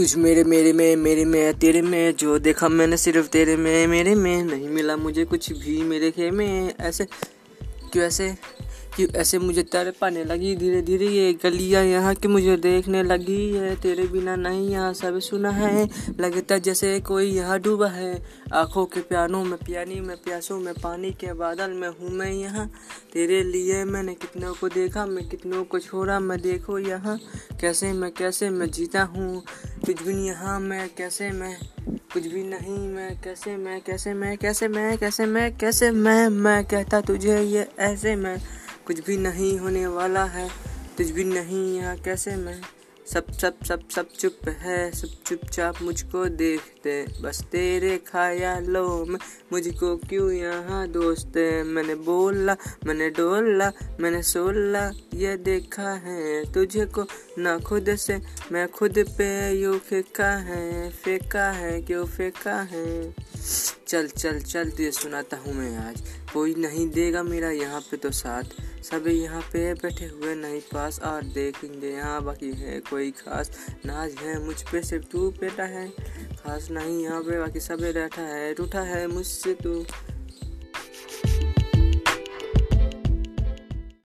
तुझ मेरे मेरे में मेरे में, तेरे में, जो देखा मैंने सिर्फ़ तेरे में, मेरे में नहीं मिला मुझे कुछ भी मेरे खे में ऐसे, क्यों ऐसे? क्यों ऐसे मुझे तर पाने लगी धीरे धीरे ये गलियाँ यहाँ की मुझे देखने लगी है। तेरे बिना नहीं यहाँ सब सुना है। लगता जैसे कोई यहाँ डूबा है। आँखों के प्यानों में, प्यानी में, प्यासों में, पानी के बादल में हूँ मैं यहाँ। तेरे लिए मैंने कितनों को देखा, मैं कितनों को छोड़ा, मैं देखो यहाँ। कैसे मैं कैसे मैं जीता हूँ? कुछ भी यहाँ मैं, कैसे मैं? कुछ भी नहीं, मैं, कैसे मैं कैसे मैं कैसे मैं कैसे मैं कैसे मैं? मैं कहता तुझे ये ऐसे मैं कुछ भी नहीं होने वाला है कुछ भी नहीं यहाँ कैसे मैं? सब सब सब सब चुप है, सब चुपचाप मुझको देखते, बस तेरे ख्यालों में मुझको क्यों यहाँ दोस्त? मैंने बोला, मैंने डोला, मैंने सोला, ये देखा है तुझे को ना खुद से, मैं खुद पे यू फेंका है फेंका है, क्यों फेंका है? चल चल चल, तुझे सुनाता हूँ मैं आज। कोई नहीं देगा मेरा यहाँ पे तो साथ। सभी यहाँ पे बैठे हुए नहीं पास। और देखेंगे यहाँ बाकी है कोई खास। नाज है मुझ पे, सिर्फ़ तू बेटा है। खास नहीं यहाँ पे बाकी सभी बैठा है, रूठा है मुझसे तू।